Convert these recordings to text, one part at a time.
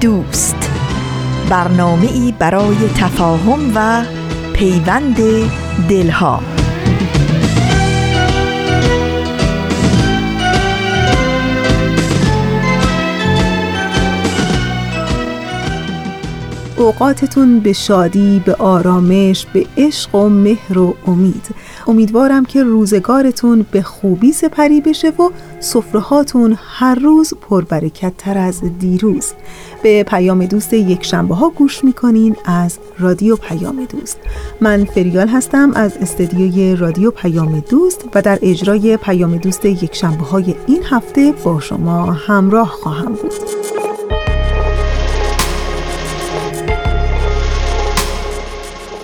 دوست. برنامه ای برای تفاهم و پیوند دلها. اوقاتتون به شادی، به آرامش، به عشق و مهر و امید. امیدوارم که روزگارتون به خوبی سپری بشه و صفرهاتون هر روز پربرکت تر از دیروز. به پیام دوست یک شنبه ها گوش می‌کنین از رادیو پیام دوست. من فریال هستم از استدیوی رادیو پیام دوست و در اجرای پیام دوست یک شنبه های این هفته با شما همراه خواهم بود.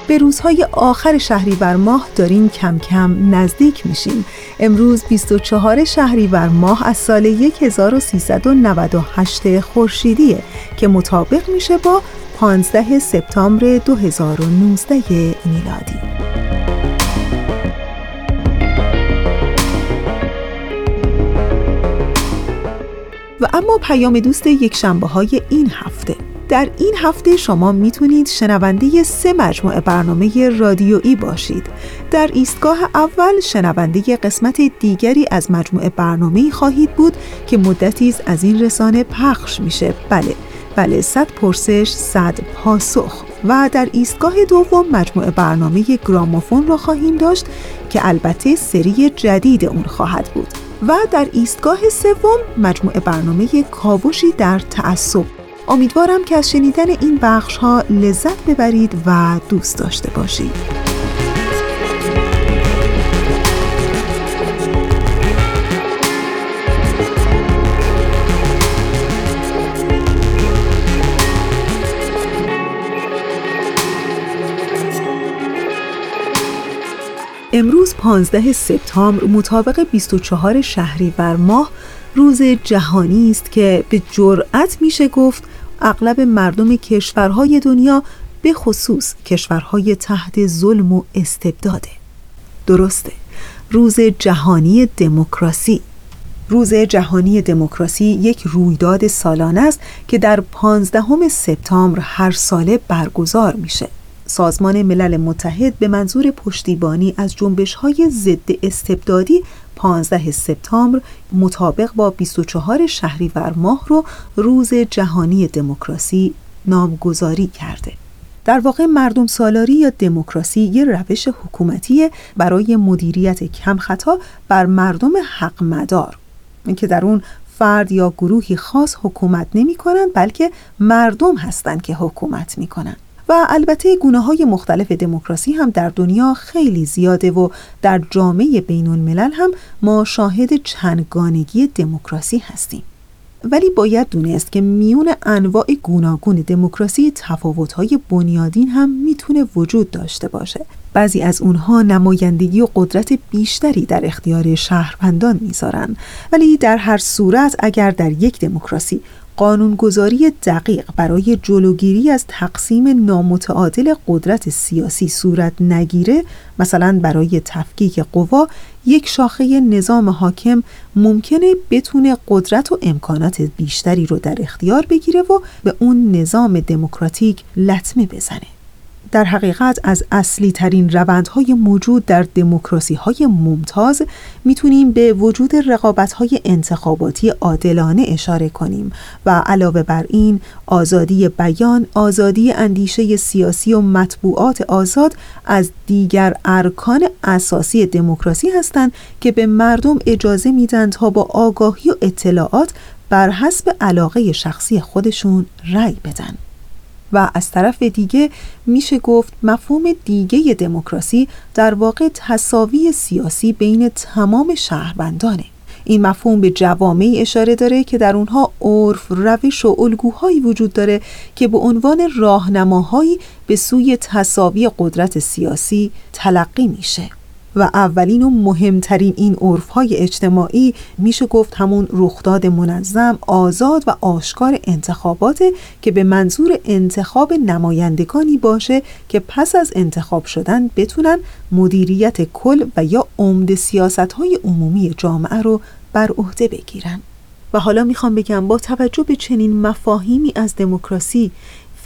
به روزهای آخر شهریور ماه داریم کم کم نزدیک میشیم. امروز 24 شهریور ماه از سال 1398 خورشیدیه که مطابق میشه با 15 سپتامبر 2019 میلادی. و اما پیام دوست یک شنبه های این هفته. در این هفته شما می‌تونید شنونده سه مجموعه برنامه رادیویی باشید. در ایستگاه اول شنونده قسمت دیگری از مجموعه برنامه خواهید بود که مدتی از این رسانه پخش میشه. بله بله صد پرسش صد پاسخ. و در ایستگاه دوم مجموعه برنامه گرامافون را خواهیم داشت که البته سری جدید اون خواهد بود. و در ایستگاه سوم مجموعه برنامه کاوشی در تعصب. امیدوارم که از شنیدن این بخش ها لذت ببرید و دوست داشته باشید. امروز 15 سپتامبر مطابق 24 شهریور ماه روز جهانی است که به جرأت میشه گفت اغلب مردم کشورهای دنیا به خصوص کشورهای تحت ظلم و استبداده. درسته. روز جهانی دموکراسی. روز جهانی دموکراسی یک رویداد سالانه است که در 15 سپتامبر هر ساله برگزار میشه. سازمان ملل متحد به منظور پشتیبانی از جنبش های ضد استبدادی 15 سپتامبر مطابق با 24 شهریور ماه رو روز جهانی دموکراسی نامگذاری کرده. در واقع مردم سالاری یا دموکراسی یه روش حکومتی برای مدیریت کم خطا بر مردم حق مدار که در اون فرد یا گروهی خاص حکومت نمی کنند بلکه مردم هستند که حکومت می کنند. و البته گونه های مختلف دموکراسی هم در دنیا خیلی زیاده و در جامعه بین الملل هم ما شاهد چندگانگی دموکراسی هستیم. ولی باید دونست که میون انواع گوناگون دموکراسی تفاوت‌های بنیادین هم می‌تونه وجود داشته باشه. بعضی از اونها نمایندگی و قدرت بیشتری در اختیار شهروندان می‌ذارن. ولی در هر صورت اگر در یک دموکراسی قانونگذاری دقیق برای جلوگیری از تقسیم نامتعادل قدرت سیاسی صورت نگیره مثلا برای تفکیک قوا یک شاخه نظام حاکم ممکنه بتونه قدرت و امکانات بیشتری رو در اختیار بگیره و به اون نظام دموکراتیک لطمه بزنه. در حقیقت از اصلی ترین روندهای موجود در دموکراسی های ممتاز می‌تونیم به وجود رقابت های انتخاباتی عادلانه اشاره کنیم و علاوه بر این آزادی بیان، آزادی اندیشه سیاسی و مطبوعات آزاد از دیگر ارکان اساسی دموکراسی هستند که به مردم اجازه میدن تا با آگاهی و اطلاعات بر حسب علاقه شخصی خودشون رأی بدن. و از طرف دیگه میشه گفت مفهوم دیگه دموکراسی در واقع تصاوی سیاسی بین تمام شهروندانه. این مفهوم به جوامعی اشاره داره که در اونها عرف، روش و الگوهایی وجود داره که به عنوان راهنماهایی به سوی تصاوی قدرت سیاسی تلقی میشه. و اولین و مهمترین این عرفهای اجتماعی میشه گفت همون رخداد منظم آزاد و آشکار انتخابات که به منظور انتخاب نمایندگانی باشه که پس از انتخاب شدن بتونن مدیریت کل و یا عمد سیاست های عمومی جامعه رو بر عهده بگیرن. و حالا می‌خوام بگم با توجه به چنین مفاهیمی از دموکراسی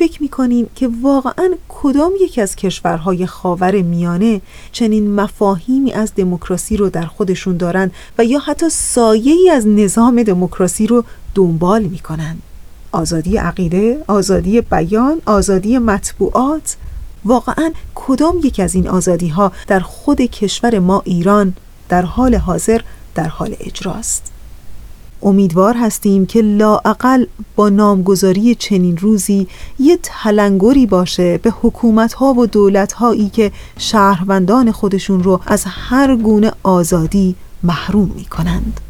فکر می‌کنین که واقعا کدام یکی از کشورهای خاور میانه چنین مفاهیمی از دموکراسی رو در خودشون دارن و یا حتی سایه ای از نظام دموکراسی رو دنبال می‌کنن؟ آزادی عقیده، آزادی بیان، آزادی مطبوعات واقعا کدام یکی از این آزادی ها در خود کشور ما ایران در حال حاضر در حال اجراست؟ امیدوار هستیم که لاعقل با نامگذاری چنین روزی یه تلنگری باشه به حکومت و دولت هایی که شهروندان خودشون رو از هر گونه آزادی محروم می کنند.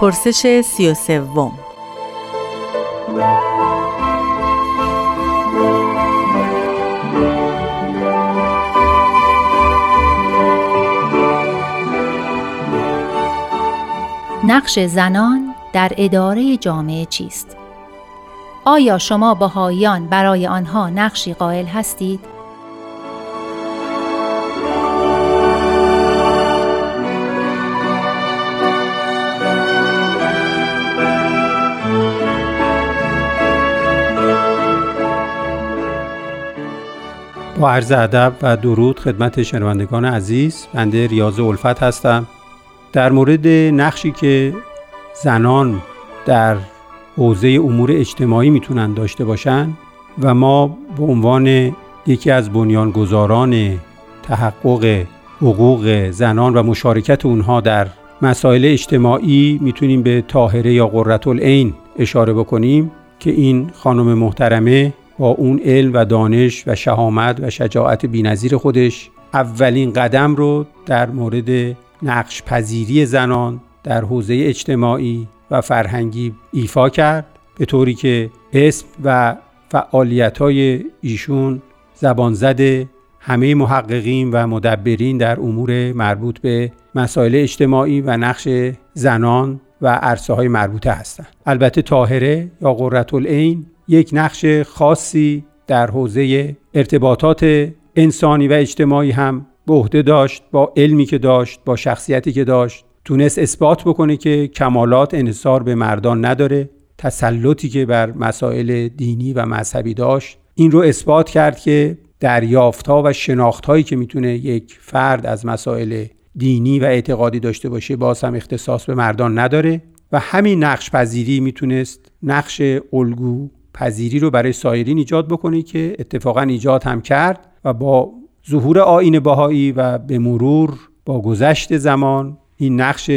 پرسش سی و سوم نقش زنان در اداره جامعه چیست؟ آیا شما بهاییان برای آنها نقشی قائل هستید؟ با عرض ادب و درود خدمت شنوندگان عزیز بنده ریاض الفت هستم. در مورد نقشی که زنان در حوزه امور اجتماعی می‌تونن داشته باشن و ما به عنوان یکی از بنیانگذاران تحقق حقوق زنان و مشارکت اونها در مسائل اجتماعی می‌تونیم به طاهره یا قررت العین اشاره بکنیم که این خانم محترمه با اون علم و دانش و شهامت و شجاعت بینظیر خودش اولین قدم رو در مورد نقش پذیری زنان در حوزه اجتماعی و فرهنگی ایفا کرد به طوری که اسم و فعالیت های ایشون زبان زده همه محققین و مدبرین در امور مربوط به مسائل اجتماعی و نقش زنان و عرصه های مربوطه هستند. البته طاهره یا قررت العین یک نقش خاصی در حوزه ارتباطات انسانی و اجتماعی هم به عهده داشت با علمی که داشت با شخصیتی که داشت. تونست اثبات بکنه که کمالات انصار به مردان نداره تسلطی که بر مسائل دینی و مذهبی داشت. این رو اثبات کرد که دریافتها و شناختهایی که می‌تونه یک فرد از مسائل دینی و اعتقادی داشته باشه باز هم اختصاص به مردان نداره. و همین نقش پذیری می‌تونست نقش الگو پذیری رو برای سایرین ایجاد بکنه که اتفاقا ایجاد هم کرد و با ظهور آین باهایی و به مرور با گذشت زمان این نقش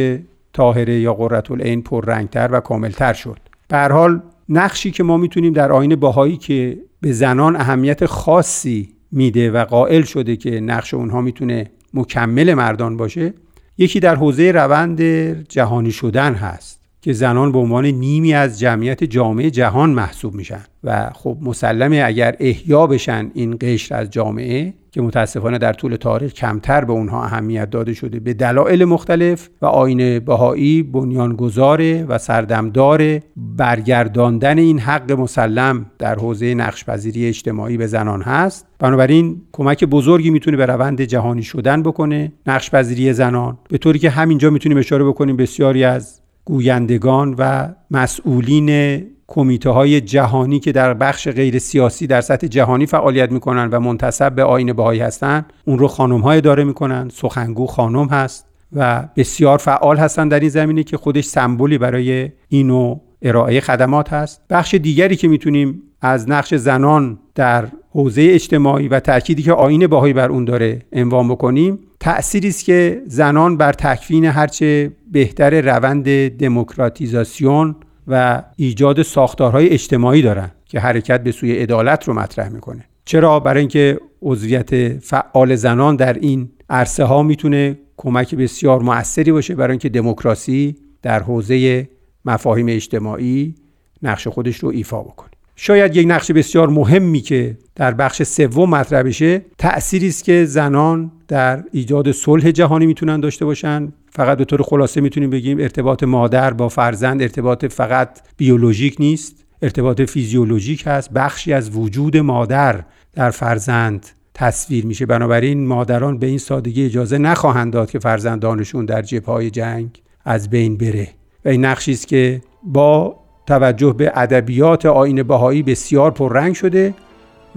طاهره یا قررت العین پررنگتر و کاملتر شد. به حال نقشی که ما می‌تونیم در آین باهایی که به زنان اهمیت خاصی میده و قائل شده که نقش اونها می‌تونه مکمل مردان باشه یکی در حوزه روند جهانی شدن هست. که زنان به عنوان نیمی از جمعیت جامعه جهان محسوب میشن و خب مسلمه اگر احیا بشن این قشر از جامعه که متاسفانه در طول تاریخ کمتر به اونها اهمیت داده شده به دلایل مختلف و آین بهایی بنیانگذار و سردمدار برگرداندن این حق مسلم در حوزه نقشپذیری اجتماعی به زنان هست. بنابراین کمک بزرگی می‌تونه به روند جهانی شدن بکنه نقشپذیری زنان. به طوری که همینجا می‌تونیم اشاره بکنیم بسیاری از گویندگان و مسئولین کمیته های جهانی که در بخش غیر سیاسی در سطح جهانی فعالیت می‌کنن و منتصب به آین بهایی هستند اون رو خانم های اداره می‌کنن. سخنگو خانم هست و بسیار فعال هستن در این زمینه که خودش سمبولی برای اینو ارائه خدمات هست. بخش دیگری که می‌تونیم از نقش زنان در حوزه اجتماعی و تأکیدی که آین باهایی بر اون داره عنوان بکنیم تأثیری است که زنان بر تکوین هرچه بهتر روند دموکراتیزاسیون و ایجاد ساختارهای اجتماعی دارن که حرکت به سوی عدالت رو مطرح می‌کنه. چرا؟ برای اینکه عضویت فعال زنان در این عرصه ها می‌تونه کمک بسیار موثری باشه برای اینکه دموکراسی در حوزه مفاهیم اجتماعی نقش خودش رو ایفا بکنه. شاید یک نقش بسیار مهمی که در بخش سوم مطرح بشه تأثیری است که زنان در ایجاد صلح جهانی می‌تونن داشته باشن. فقط به طور خلاصه می‌تونیم بگیم ارتباط مادر با فرزند ارتباط فقط بیولوژیک نیست ارتباط فیزیولوژیک هست. بخشی از وجود مادر در فرزند تصویر میشه. بنابراین مادران به این سادگی اجازه نخواهند داد که فرزندانشون در جبهه جنگ از بین بره. و این نقشی است که با توجه به ادبیات آین بهایی بسیار پررنگ شده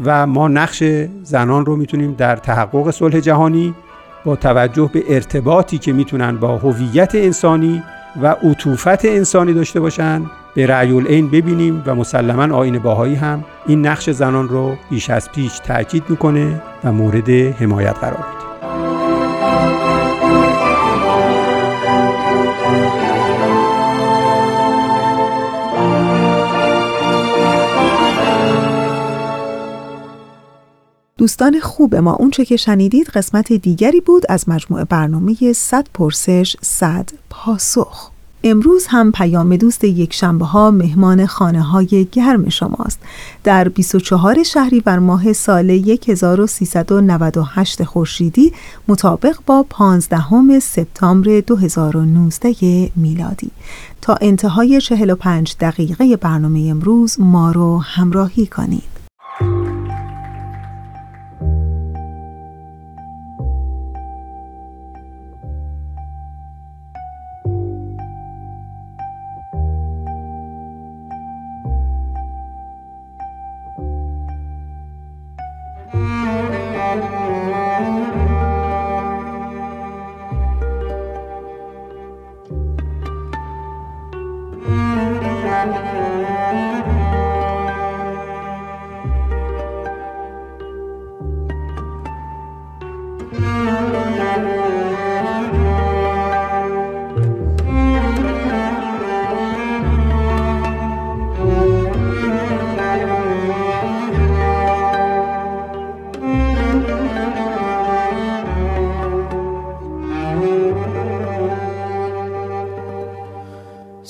و ما نقش زنان رو می‌تونیم در تحقق صلح جهانی با توجه به ارتباطی که می‌تونن با هویت انسانی و عطوفت انسانی داشته باشن به رعی این ببینیم و مسلما آین باهایی هم این نقش زنان رو بیش از پیش تاکید می‌کنه و مورد حمایت قرار میده. دوستان خوب ما اونچه که شنیدید قسمت دیگری بود از مجموعه برنامه 100 پرسش 100 پاسخ. امروز هم پیام دوست یک شنبه ها مهمان خانه های گرم شماست. در 24 شهری بر ماه سال 1398 خورشیدی مطابق با 15 سپتامبر 2019 میلادی. تا انتهای 45 دقیقه برنامه امروز ما رو همراهی کنید.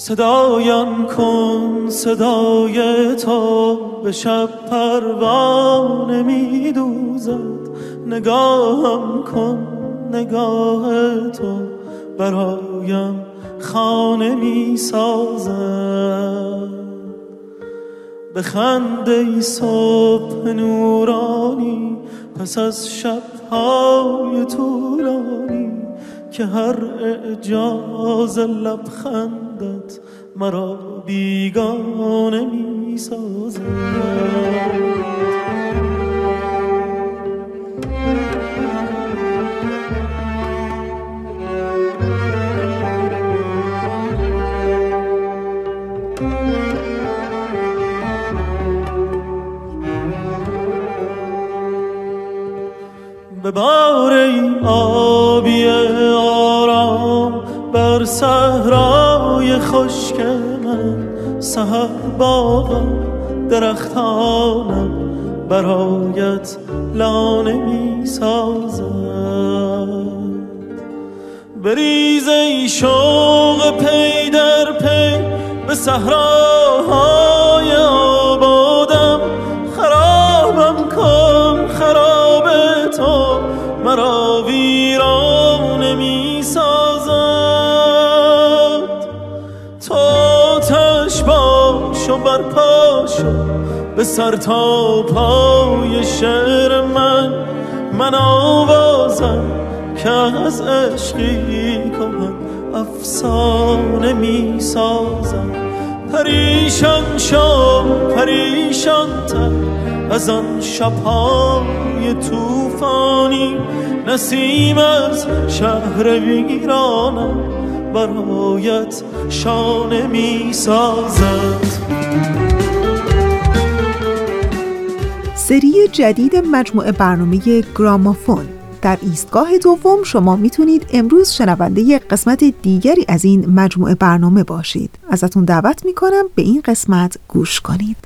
صدایم کن صدای تو به شب پروانه می دوزد نگاهم کن نگاه تو برایم خانه می سازد به خنده صبح نورانی پس از شبهای طولانی که هر اعجاز لبخندت مرا بیگانه می به بار آبی بر صحرای خشک من سهر درختانم برایت لانه می سازد بریز ای شوق پی در پی به صحراهای به سر تا پای شعر من من آوازم که از عشقی کنم افسانه می سازم پریشان شو پریشان تر از آن شبهای توفانی نسیم از شهر ویرانم برایت شانه می سازد سری جدید مجموعه برنامه گرامافون. در ایستگاه دوم شما می‌تونید امروز شنونده قسمت دیگری از این مجموعه برنامه باشید. ازتون دعوت می‌کنم به این قسمت گوش کنید.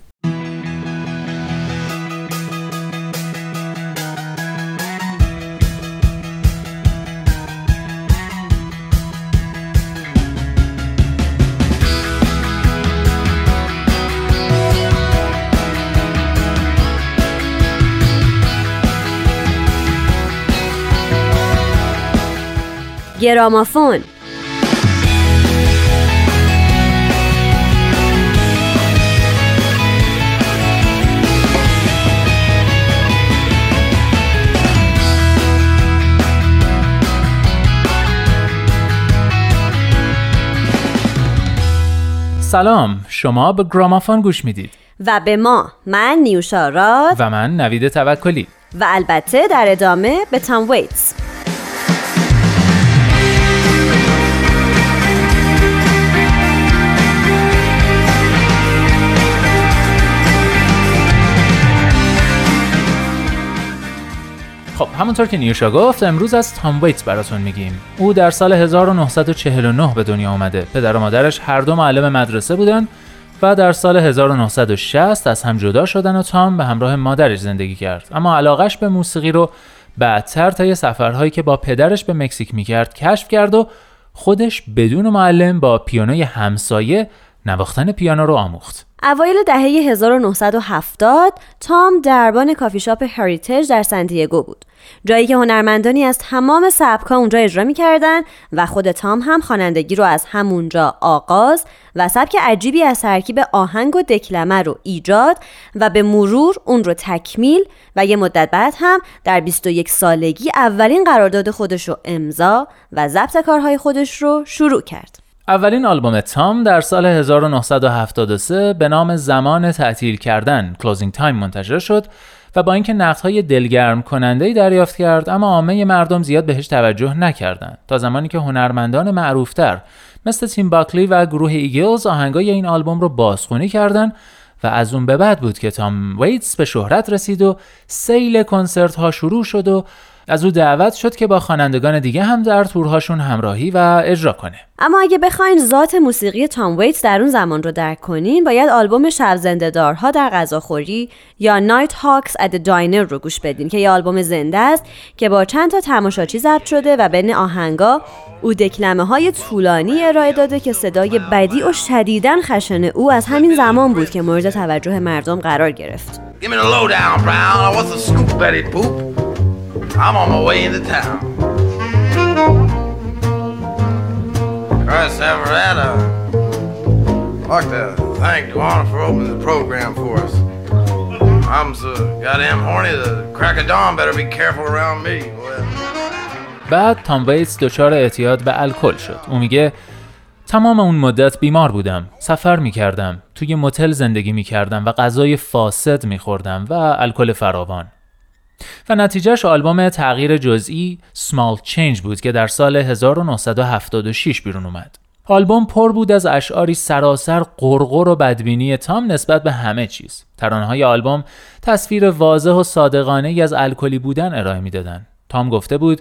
گرامافون. سلام شما به گرامافون گوش می‌دید. و به ما من نیوشا راد. و من نوید توکلی. و البته در ادامه به تام ویتس. خب همونطور که نیوشا گفت امروز از تام ویتس براتون میگیم. او در سال 1949 به دنیا اومده. پدر و مادرش هر دو معلم مدرسه بودن و در سال 1960 از هم جدا شدن و تام به همراه مادرش زندگی کرد. اما علاقش به موسیقی رو بعدتر طی سفرهایی که با پدرش به مکزیک می‌کرد کشف کرد و خودش بدون معلم با پیانوی همسایه نواختن پیانو رو آموخت. اوایل دهه 1970 تام دربان کافی شاپ هریتیج در سنتیگو بود. جایی که هنرمندانی از تمام سبکا اونجا اجرا می‌کردن و خود تام هم خوانندگی رو از همونجا آغاز و سبک عجیبی از ترکیب آهنگ و دکلمه رو ایجاد و به مرور اون رو تکمیل و یه مدت بعد هم در 21 سالگی اولین قرارداد خودش رو امضا و ضبط کارهای خودش رو شروع کرد. اولین آلبوم تام در سال 1973 به نام زمان تعطیل کردن Closing Time منتشر شد و با اینکه نقدهای دلگرم کننده دریافت کرد اما عامه مردم زیاد بهش توجه نکردند. تا زمانی که هنرمندان معروفتر مثل تیم باکلی و گروه ایگلز آهنگای این آلبوم رو بازخونی کردند و از اون به بعد بود که تام ویتس به شهرت رسید و سیل کنسرت ها شروع شد و از او دعوت شد که با خوانندگان دیگه هم در تورهاشون همراهی و اجرا کنه. اما اگه بخواین ذات موسیقی تام ویتس در اون زمان رو درک کنین باید آلبوم شب زنده دارها در غذاخوری یا Nighthawks at the Diner رو گوش بدین که یه آلبوم زنده است که با چند تا تماشاچی ضبط شده و بین آهنگا او دکلمه های طولانی ارائه داده که صدای بم و شدیدا خشن او از همین زمان بود که مورد توجه مردم قرار گرفت. I'm on my way into town. Chris Everetta. I'd like to thank Duana for opening the program for us. I'm so goddamn horny, the crack of dawn better be careful around me. بعد تام ویتس دچار اعتیاد به الکل شد. او میگه تمام اون مدت بیمار بودم. سفر می‌کردم. توی متل زندگی می‌کردم و غذای فاسد میخوردم و الکل فراوان. و نتیجهش آلبوم تغییر جزئی Small Change بود که در سال 1976 بیرون اومد. آلبوم پر بود از اشعاری سراسر قرقر و بدبینی تام نسبت به همه چیز. ترانه‌های آلبوم تصویر واضح و صادقانه از الکلی بودن ارائه می‌دادند. تام گفته بود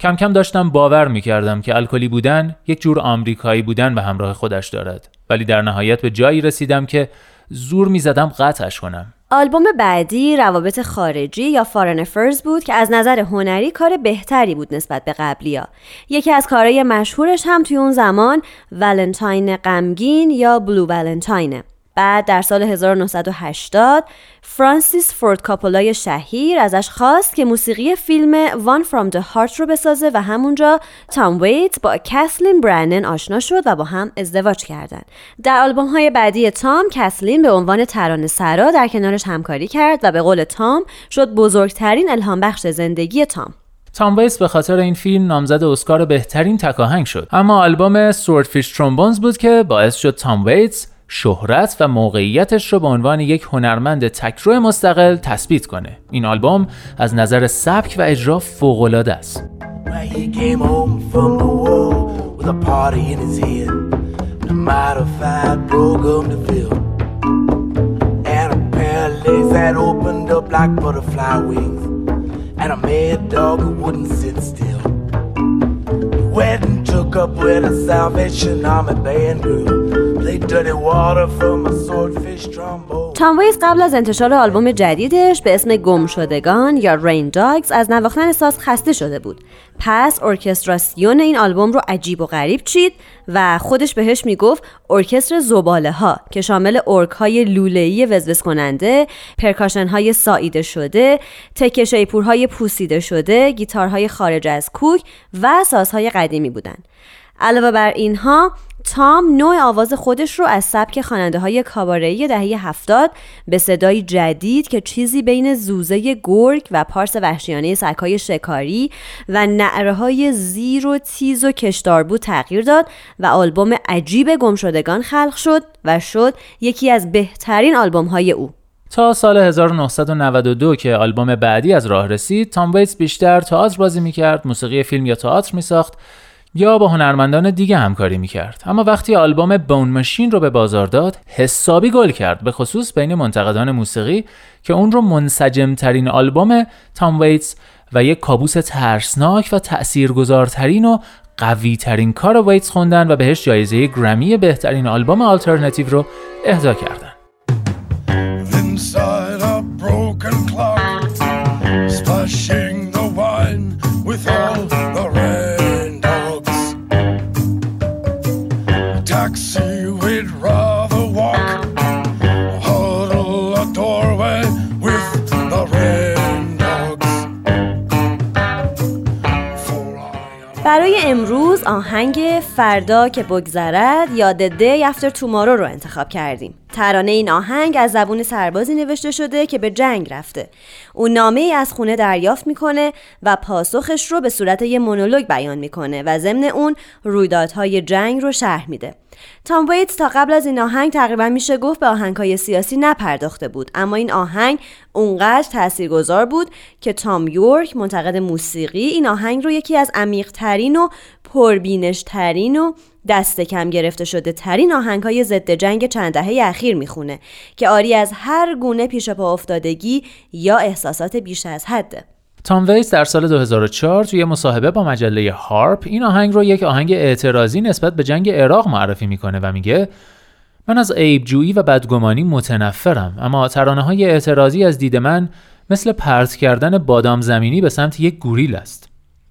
کم کم داشتم باور می‌کردم که الکلی بودن یک جور آمریکایی بودن به همراه خودش دارد ولی در نهایت به جایی رسیدم که زور می‌زدم قطعش کنم آلبوم بعدی روابط خارجی یا فارن فرز بود که از نظر هنری کار بهتری بود نسبت به قبلیا. یکی از کارهای مشهورش هم توی اون زمان ولنتاین غمگین یا بلو ولنتاینه. بعد در سال 1980 فرانسیس فورد کاپولای شهیر ازش خواست که موسیقی فیلم One From The Heart رو بسازه و همونجا تام ویت با کسلین برندن آشنا شد و با هم ازدواج کردند. در آلبوم های بعدی تام کسلین به عنوان ترانه سرا در کنارش همکاری کرد و به قول تام شد بزرگترین الهام بخش زندگی تام. تام ویتس به خاطر این فیلم نامزد اسکار بهترین تکاهنگ شد اما آلبوم سوردفیش ترومبونز بود که باعث شد تام ویتس شهرت و موقعیتش رو به عنوان یک هنرمند تکرو مستقل تثبیت کنه این آلبوم از نظر سبک و اجرا فوق‌العاده است and a mad dog who wouldn't sit still. He went and took up with a Salvation Army band girl. Played dirty water from a swordfish trombone. تام ویز قبل از انتشار آلبوم جدیدش به اسم گم شدگان یا رین داگز از نواختن ساز خسته شده بود پس ارکستراسیون این آلبوم رو عجیب و غریب چید و خودش بهش می‌گفت ارکستر زباله ها که شامل ارک های لوله‌ای وزوز کننده پرکاشن های ساییده شده تکه شیپورهای پوسیده شده گیتارهای خارج از کوک و سازهای قدیمی بودند علاوه بر اینها تام نوع آواز خودش رو از سبک خواننده های کابارهی دهه هفتاد به صدای جدید که چیزی بین زوزه گرگ و پارس وحشیانه سگهای شکاری و نعره های زیر و تیز و کشدار بود تغییر داد و آلبوم عجیب گمشدگان خلق شد و شد یکی از بهترین آلبوم های او. تا سال 1992 که آلبوم بعدی از راه رسید تام ویتس بیشتر تئاتر بازی می‌کرد موسیقی فیلم یا تئاتر میساخت یا با هنرمندان دیگه همکاری می‌کرد. اما وقتی آلبوم بون ماشین رو به بازار داد حسابی گل کرد به خصوص بین منتقدان موسیقی که اون رو منسجم ترین آلبوم تام ویتس و یک کابوس ترسناک و تاثیرگذارترین و قوی ترین کار ویتس خوندن و بهش جایزه گرمی بهترین آلبوم آلترناتیو رو اهدا کردن. امروز آهنگ فردا که بگذرد یا The Day After رو انتخاب کردیم. ترانه این آهنگ از زبون سربازی نوشته شده که به جنگ رفته. او نامه ای از خونه دریافت می‌کنه و پاسخش رو به صورت یه مونولوگ بیان می‌کنه و ضمن اون رویدادهای جنگ رو شرح میده. تام ویتس تا قبل از این آهنگ تقریبا میشه گفت به آهنگهای سیاسی نپرداخته بود. اما این آهنگ اونقدر تاثیرگذار بود که تام یورک منتقد موسیقی این آهنگ رو یکی از عمیقترین و پربینشترین و دست کم گرفته شده ترین آهنگ های ضد جنگ چند دهه اخیر می‌خونه که آری از هر گونه پیش پا افتادگی یا احساسات بیش از حده. تام ویس در سال 2004 توی مصاحبه با مجله هارپ این آهنگ رو یک آهنگ اعتراضی نسبت به جنگ عراق معرفی می‌کنه و میگه من از عیبجویی و بدگمانی متنفرم اما ترانه های اعتراضی از دید من مثل پرت کردن بادام زمینی به سمت یک گوریل است.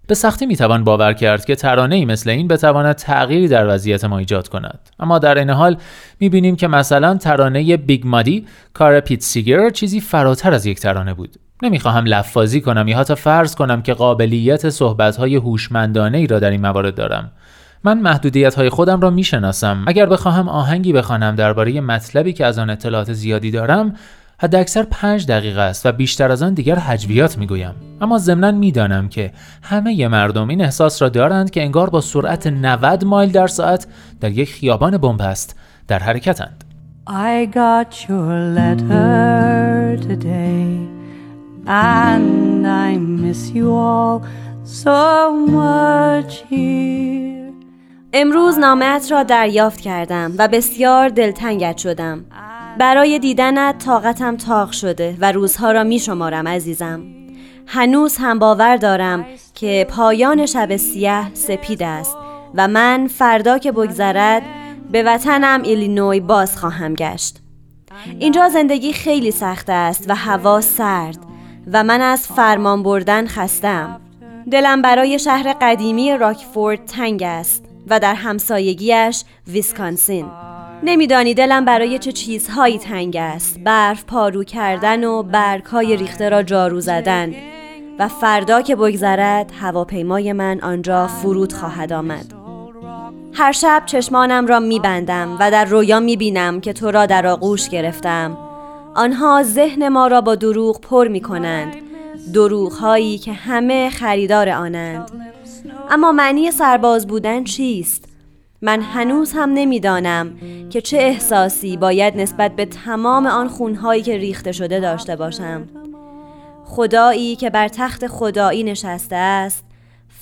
به سختی می‌توان باور کرد که ترانه ای مثل این بتواند تغییری در وضعیت ما ایجاد کند. اما در این حال می‌بینیم که مثلا ترانه Big Muddy کار پیت سیگر چیزی فراتر از یک ترانه بود. نمی‌خواهم لفاظی کنم یا حتی فرض کنم که قابلیت صحبتهای هوشمندانه ای را در این موارد دارم. من محدودیت های خودم را می‌شناسم. اگر بخواهم آهنگی بخوانم درباره مطلبی که از آن اطلاعات زیادی دارم حد اکثر پنج دقیقه است و بیشتر از آن دیگر هجویات می‌گویم. اما ضمنا می‌دانم که همه مردم این احساس را دارند که انگار با سرعت 90 مایل در ساعت در یک خیابان بنبست در حرکتند. I got your letter today. And I miss you all so much here. امروز نامت را دریافت کردم و بسیار دلتنگت شدم. برای دیدنت طاقتم تاق شده و روزها را می شمارم عزیزم. هنوز هم باور دارم که پایان شب سیاه سپید است و من فردا که بگذرد به وطنم ایلینوی باز خواهم گشت. اینجا زندگی خیلی سخت است و هوا سرد. و من از فرمان بردن خستم. دلم برای شهر قدیمی راکفورد تنگ است و در همسایگیش ویسکانسین. نمیدانی دلم برای چه چیزهایی تنگ است. برف پارو کردن و برگهای ریخته را جارو زدن. و فردا که بگذرد هواپیمای من آنجا فرود خواهد آمد. هر شب چشمانم را میبندم و در رویا می‌بینم که تو را در آغوش گرفتم. آنها ذهن ما را با دروغ پر می کنند دروغ هایی که همه خریدار آنند. اما معنی سرباز بودن چیست؟ من هنوز هم نمی‌دانم که چه احساسی باید نسبت به تمام آن خونهایی که ریخته شده داشته باشم. خدایی که بر تخت خدایی نشسته است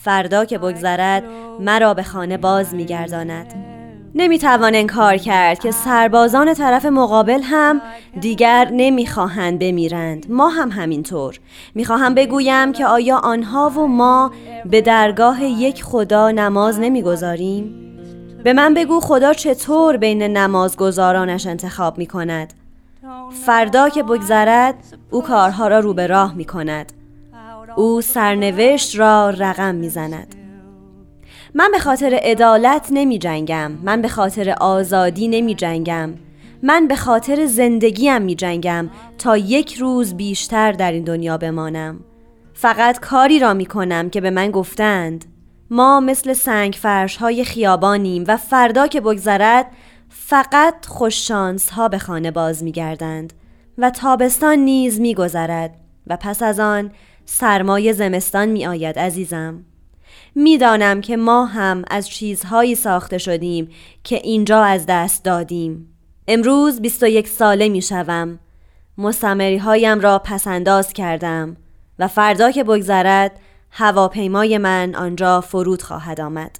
فردا که بگذرد مرا به خانه باز میگرداند. نمی‌توان انکار کرد که سربازان طرف مقابل هم دیگر نمی‌خواهند بمیرند. ما هم همینطور. می‌خواهم بگویم که آیا آنها و ما به درگاه یک خدا نماز نمی‌گذاریم؟ به من بگو خدا چطور بین نمازگزارانش انتخاب می‌کند. فردا که بگذرد او کارها را رو به راه می‌کند. او سرنوشت را رقم می‌زند. من به خاطر عدالت نمی جنگم من به خاطر آزادی نمی جنگم من به خاطر زندگیم می جنگم تا یک روز بیشتر در این دنیا بمانم. فقط کاری را می کنم که به من گفتند. ما مثل سنگ فرش های خیابانیم و فردا که بگذرد فقط خوششانس ها به خانه باز می گردند و تابستان نیز می گذرد و پس از آن سرمای زمستان می آید عزیزم. می‌دانم که ما هم از چیزهایی ساخته شدیم که اینجا از دست دادیم. امروز 21 ساله می شوم مستمری هایم را پسنداز کردم و فردا که بگذرد هواپیمای من آنجا فرود خواهد آمد.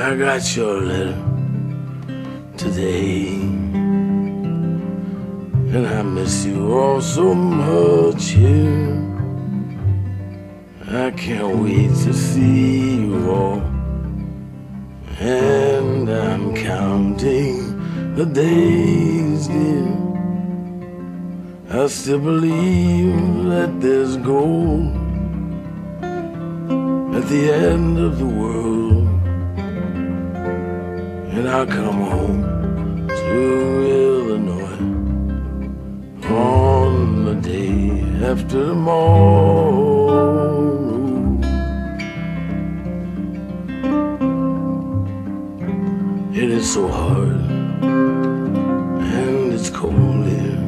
I got your letter. Today. And I miss you all so much here. I can't wait to see you all. And I'm counting the days, dear. I still believe that there's gold at the end of the world. And I'll come home to Illinois on the day after tomorrow. It is so hard and it's cold here,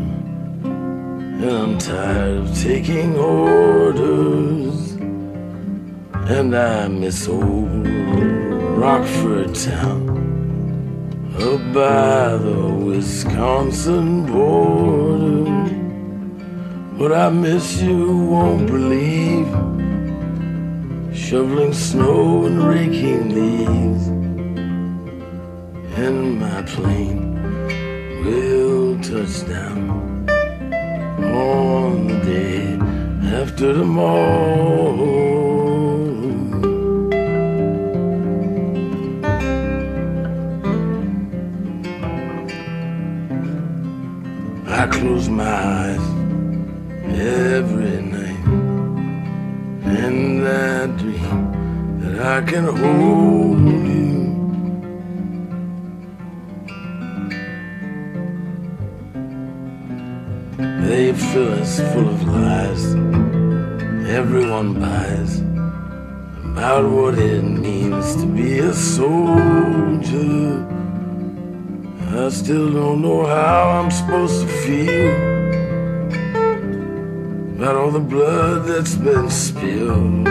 and I'm tired of taking orders. And I miss old Rockford town up by the Wisconsin border. But I miss you, won't believe. Shoveling snow and raking leaves. And my plane will touch down on the day after tomorrow. I close my eyes every night and I dream that I can hold you. They fill us full of lies everyone buys about what it means to be a soldier. I still don't know how I'm supposed to feel about all the blood that's been spilled.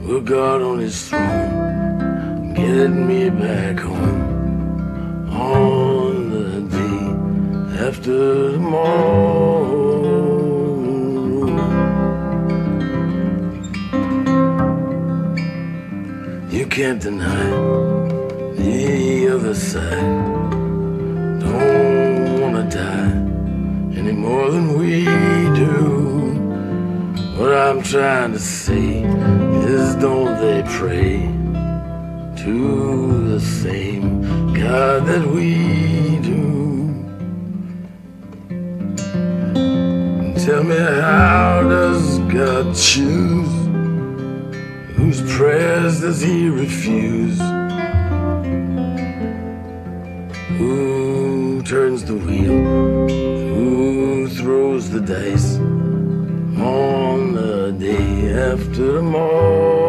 With God on his throne, getting me back home on the day after tomorrow. You can't deny the other side. Don't wanna die any more than we do. What I'm trying to say is, don't they pray to the same God that we do? Tell me, how does God choose? Whose prayers does he refuse? Who turns the wheel? Who throws the dice on the day after tomorrow?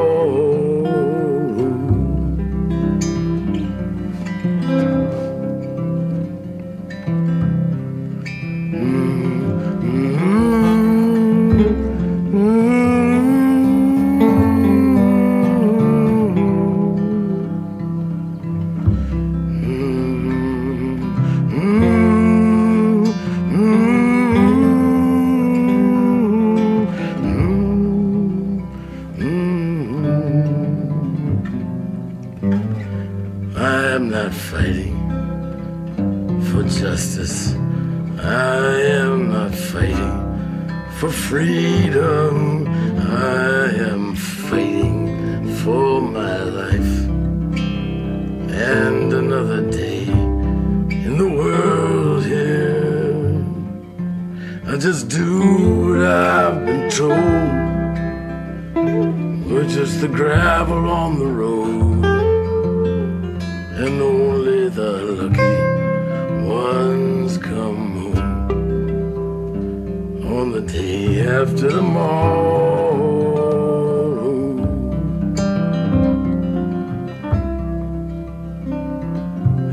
On the day after tomorrow.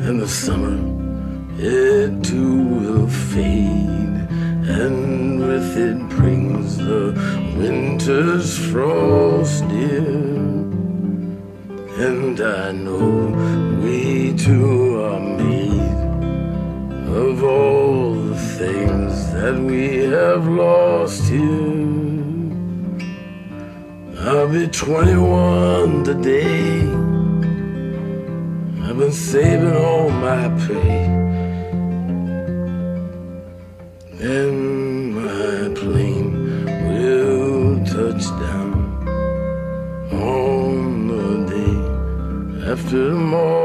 And the summer, it too will fade, and with it brings the winter's frost dear. And I know we two are made of all the things that we have lost here. I'll be 21 today. I've been saving all my pay. And my plane will touch down on the day after tomorrow.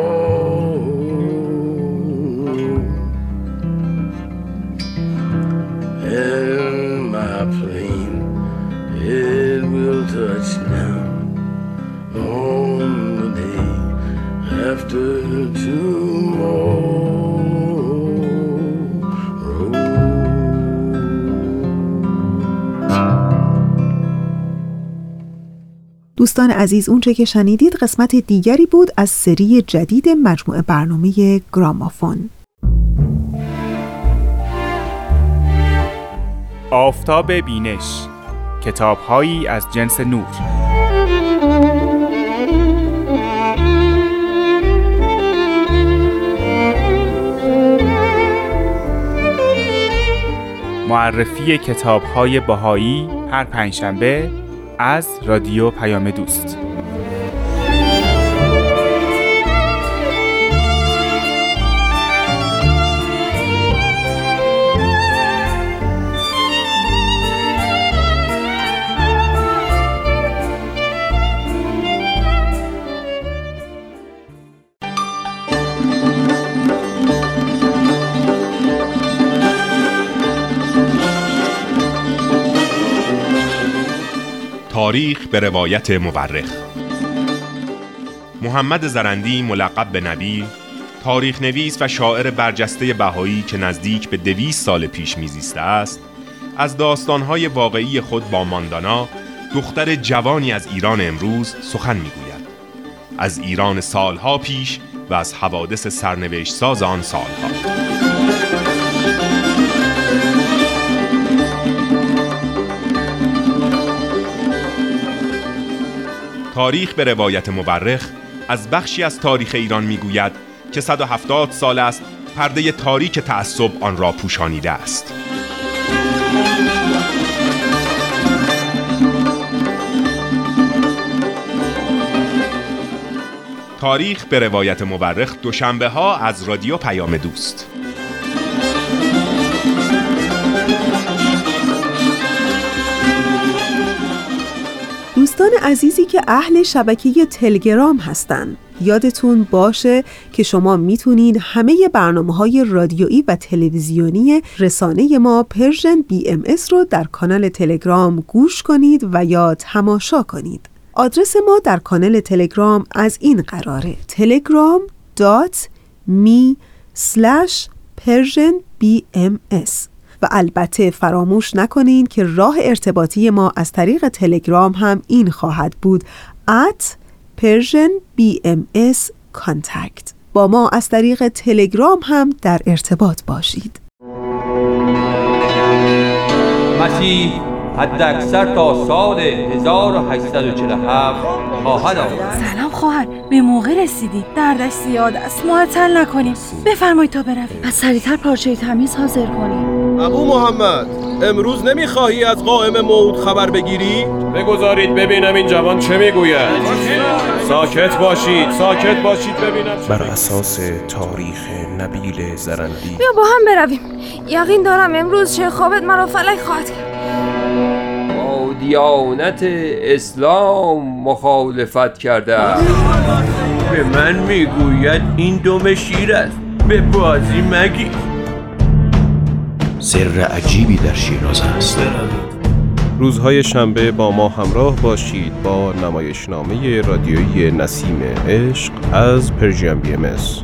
دوستان عزیز اونچه که شنیدید قسمت دیگری بود از سری جدید مجموعه برنامه گرامافون. آفتاب بینش کتابهایی از جنس نور. معرفی کتابهای بهایی هر پنجشنبه از رادیو پیام دوست. تاریخ به روایت مورخ. محمد زرندی ملقب به نبی تاریخ نویس و شاعر برجسته بهایی که نزدیک به دویست سال پیش میزیسته است از داستانهای واقعی خود با ماندانا دختر جوانی از ایران امروز سخن می‌گوید. از ایران سالها پیش و از حوادث سرنوشت ساز آن سالها. تاریخ به روایت مورخ از بخشی از تاریخ ایران می‌گوید که 170 سال است پرده تاریک تعصب آن را پوشانیده است. تاریخ به روایت مورخ دوشنبه ها از رادیو پیام دوست دوستان عزیزی که اهل شبکه تلگرام هستند یادتون باشه که شما می‌تونید همه برنامه های رادیویی و تلویزیونی رسانه ما Persian BMS رو در کانال تلگرام گوش کنید و یا تماشا کنید. آدرس ما در کانال تلگرام از این قراره telegram.me slash persian bms البته فراموش نکنین که راه ارتباطی ما از طریق تلگرام هم این خواهد بود. at Persian BMS contact. با ما از طریق تلگرام هم در ارتباط باشید. مسیح حد اکثر تا سال 1847 خواهد آمد. سلام خواهر به موقع رسیدی. دردش زیاد است. معطل نکنیم. بفرمایید تا برویم. از سریعتر پارچه تمیز حاضر کنیم ابو محمد امروز نمی‌خواهی از قائم موت خبر بگیری؟ بگذارید ببینم این جوان چه می‌گوید. ساکت باشید ساکت باشید ببینم بر اساس تاریخ نبیل زرندی. بیا با هم برویم. یقین دارم امروز چه خوابت مرا فلک خواهد کرد. دیانت اسلام مخالفت کرده به من می‌گوید این دم شیر است. به بازی مگی سر عجیبی در شیراز است. روزهای شنبه با ما همراه باشید با نمایشنامه رادیویی نسیم عشق از پرژیم بی ام اس.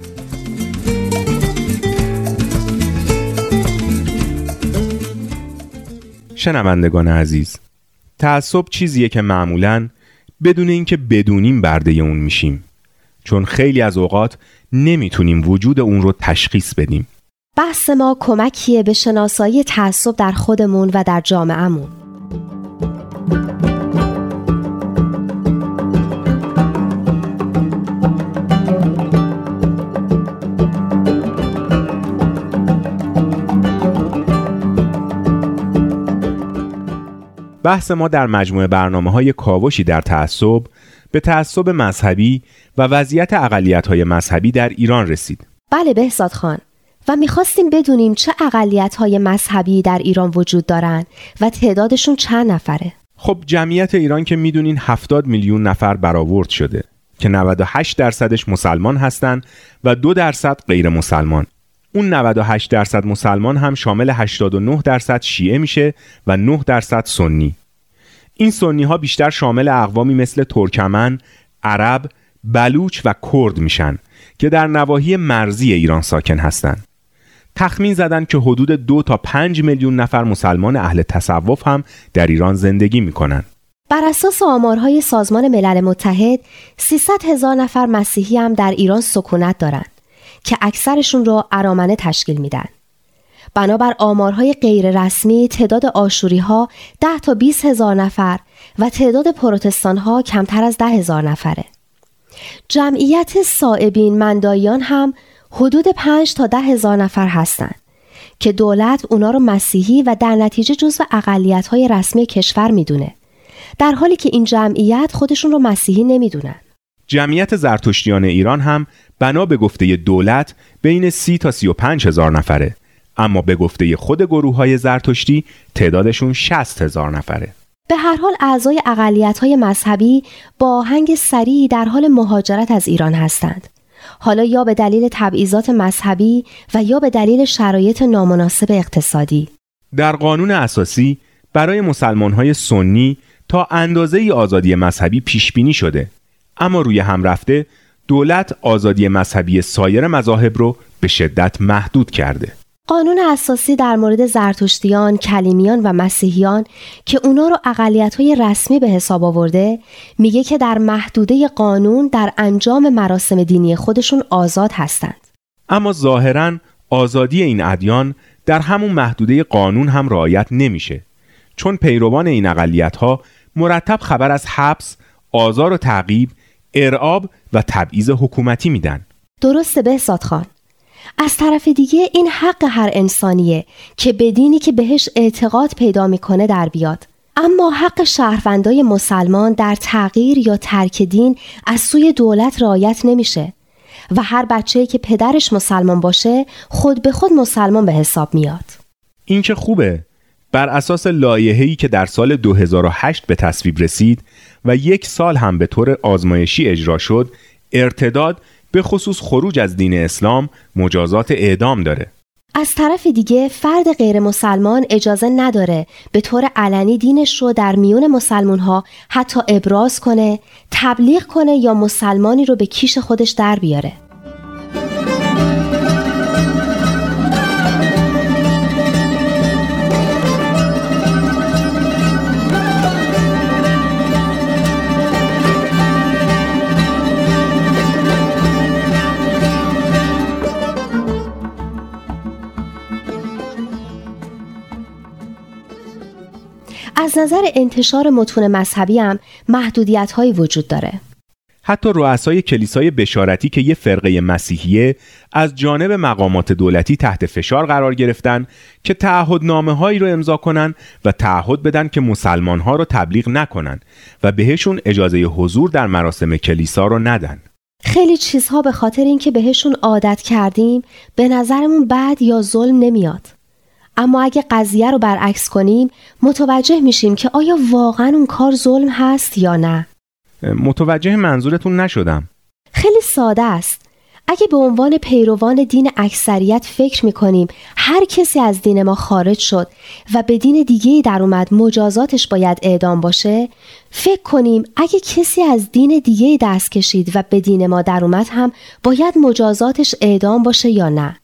شنوندگان عزیز تعصب چیزیه که معمولا بدون اینکه بدونیم برده اون میشیم. چون خیلی از اوقات نمی‌تونیم وجود اون رو تشخیص بدیم. بحث ما کمکیه به شناسایی تعصب در خودمون و در جامعهمون. بحث ما در مجموعه برنامه های کاوشی در تعصب به تعصب مذهبی و وضعیت اقلیت های مذهبی در ایران رسید. بله بهزاد خان. و می‌خواستیم بدونیم چه اقلیت های مذهبی در ایران وجود دارند و تعدادشون چند نفره. خب جمعیت ایران که می‌دونین 70 میلیون نفر برآورد شده که 98 درصدش مسلمان هستند و 2 درصد غیر مسلمان. اون 98 درصد مسلمان هم شامل 89 درصد شیعه میشه و 9 درصد سنی. این سنی ها بیشتر شامل اقوامی مثل ترکمن، عرب، بلوچ و کرد میشن که در نواحی مرزی ایران ساکن هستند. تخمین زدن که حدود دو تا 5 میلیون نفر مسلمان اهل تصوف هم در ایران زندگی می‌کنن. بر اساس آمارهای سازمان ملل متحد 300 هزار نفر مسیحی هم در ایران سکونت دارند. که اکثرشون رو ارامنه تشکیل میدن. بنابر آمارهای غیر رسمی تعداد آشوری ها 10 تا 20 هزار نفر و تعداد پروتستان ها کمتر از 10 هزار نفره. جمعیت سائبین مندایان هم حدود 5 تا 10 هزار نفر هستند که دولت اونا رو مسیحی و در نتیجه جزو اقلیت های رسمی کشور می‌دونه. در حالی که این جمعیت خودشون رو مسیحی نمی‌دونن. جمعیت زرتشتیان ایران هم بنا به گفته دولت بین 30 تا 35 هزار نفره اما به گفته خود گروه های زرتشتی تعدادشون 60 هزار نفره. به هر حال اعضای اقلیت های مذهبی با آهنگ سریعی در حال مهاجرت از ایران هستند. حالا یا به دلیل تبعیضات مذهبی و یا به دلیل شرایط نامناسب اقتصادی. در قانون اساسی برای مسلمان های سنی تا اندازه ای آزادی مذهبی پیش بینی شده. اما روی هم رفته دولت آزادی مذهبی سایر مذاهب رو به شدت محدود کرده. قانون اساسی در مورد زرتشتیان، کلیمیان و مسیحیان که اونا رو اقلیت های رسمی به حساب آورده میگه که در محدوده قانون در انجام مراسم دینی خودشون آزاد هستند. اما ظاهرا آزادی این ادیان در همون محدوده قانون هم رعایت نمیشه چون پیروان این اقلیت ها مرتب خبر از حبس، آزار و تعقیب ارعاب و تبعیض حکومتی میدن درسته بهزاد خان از طرف دیگه این حق هر انسانیه که به دینی که بهش اعتقاد پیدا می‌کنه در بیاد. اما حق شهروندای مسلمان در تغییر یا ترک دین از سوی دولت رعایت نمیشه و هر بچه‌ای که پدرش مسلمان باشه خود به خود مسلمان به حساب میاد. این که خوبه. بر اساس لایحه‌ای که در سال 2008 به تصویب رسید و یک سال هم به طور آزمایشی اجرا شد ارتداد به خصوص خروج از دین اسلام مجازات اعدام داره از طرف دیگه فرد غیر مسلمان اجازه نداره به طور علنی دینش رو در میون مسلمان ها حتی ابراز کنه، تبلیغ کنه یا مسلمانی رو به کیش خودش در بیاره. از نظر انتشار متون مذهبی هم محدودیت هایی وجود داره. حتی رؤسای کلیسای بشارتی که یه فرقه مسیحیه از جانب مقامات دولتی تحت فشار قرار گرفتن که تعهدنامه هایی رو امضا کنن و تعهد بدن که مسلمان ها رو تبلیغ نکنن و بهشون اجازه حضور در مراسم کلیسا رو ندن. خیلی چیزها به خاطر اینکه بهشون عادت کردیم به نظرمون بد یا ظلم نمیاد. اما اگه قضیه رو برعکس کنیم متوجه میشیم که آیا واقعا اون کار ظلم هست یا نه. متوجه منظورتون نشدم. خیلی ساده است. اگه به عنوان پیروان دین اکثریت فکر می‌کنیم هر کسی از دین ما خارج شد و به دین دیگه در اومد مجازاتش باید اعدام باشه فکر کنیم اگه کسی از دین دیگه دست کشید و به دین ما در اومد هم باید مجازاتش اعدام باشه یا نه.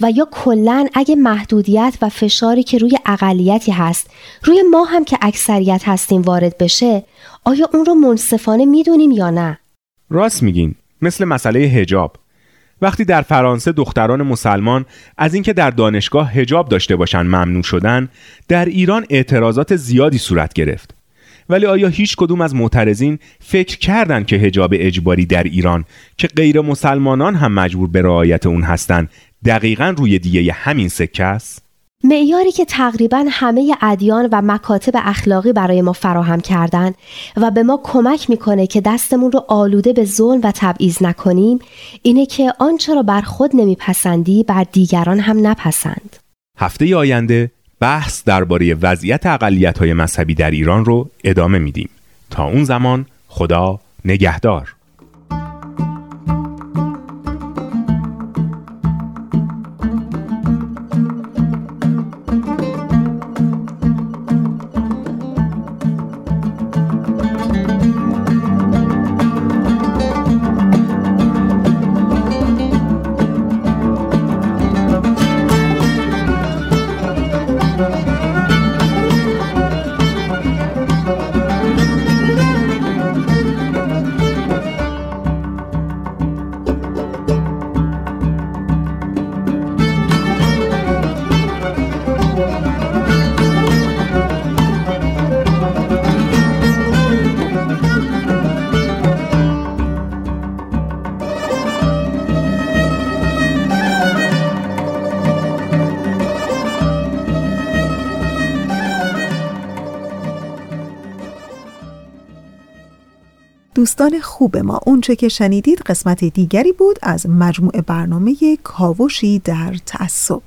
و یا کلا اگه محدودیت و فشاری که روی اقلیتی هست روی ما هم که اکثریت هستیم وارد بشه آیا اون رو منصفانه می‌دونیم یا نه؟ راست میگین. مثل مسئله هجاب وقتی در فرانسه دختران مسلمان از اینکه در دانشگاه هجاب داشته باشن ممنوع شدن در ایران اعتراضات زیادی صورت گرفت. ولی آیا هیچ کدوم از معترضین فکر کردند که هجاب اجباری در ایران که غیر مسلمانان هم مجبور به رعایت اون هستند دقیقا روی دیگه همین سکه است؟ معیاری که تقریبا همه ادیان و مکاتب اخلاقی برای ما فراهم کردند و به ما کمک می‌کنه که دستمون رو آلوده به ظلم و تبعیض نکنیم اینه که آنچه را بر خود نمیپسندی بر دیگران هم نپسند هفته آینده بحث درباره وضعیت اقلیت های مذهبی در ایران رو ادامه میدیم. تا اون زمان خدا نگهدار. دوستان خوب ما. اونچه که شنیدید قسمت دیگری بود از مجموع برنامه کاوشی در تعصب.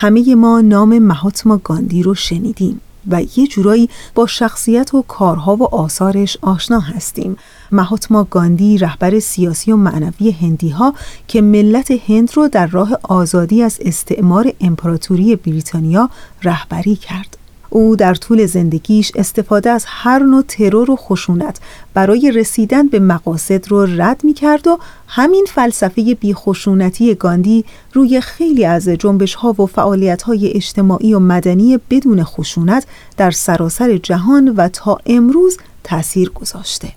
همه ما نام مهاتما گاندی رو شنیدیم و یه جورایی با شخصیت و کارها و آثارش آشنا هستیم. مهاتما گاندی رهبر سیاسی و معنوی هندی ها که ملت هند رو در راه آزادی از استعمار امپراتوری بریتانیا رهبری کرد. او در طول زندگیش استفاده از هر نوع ترور و خشونت برای رسیدن به مقاصد رو رد می کرد و همین فلسفه بیخشونتی گاندی روی خیلی از جنبش ها و فعالیت های اجتماعی و مدنی بدون خشونت در سراسر جهان و تا امروز تأثیر گذاشته.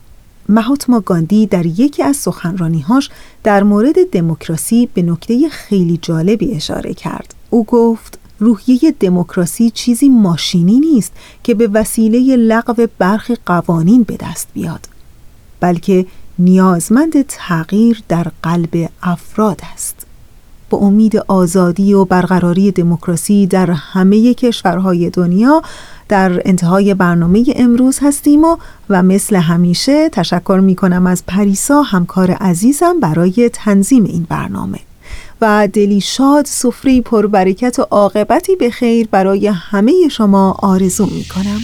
مهاتما گاندی در یکی از سخنرانیهاش در مورد دموکراسی به نکته خیلی جالبی اشاره کرد. او گفت روحیه دموکراسی چیزی ماشینی نیست که به وسیله لغو برخی قوانین به دست بیاد بلکه نیازمند تغییر در قلب افراد است. با امید آزادی و برقراری دموکراسی در همه کشورهای دنیا در انتهای برنامه امروز هستیم و و مثل همیشه تشکر می کنم از پریسا همکار عزیزم برای تنظیم این برنامه. و دلی شاد سفره پربرکت و عاقبتی به خیر برای همه شما آرزو می کنم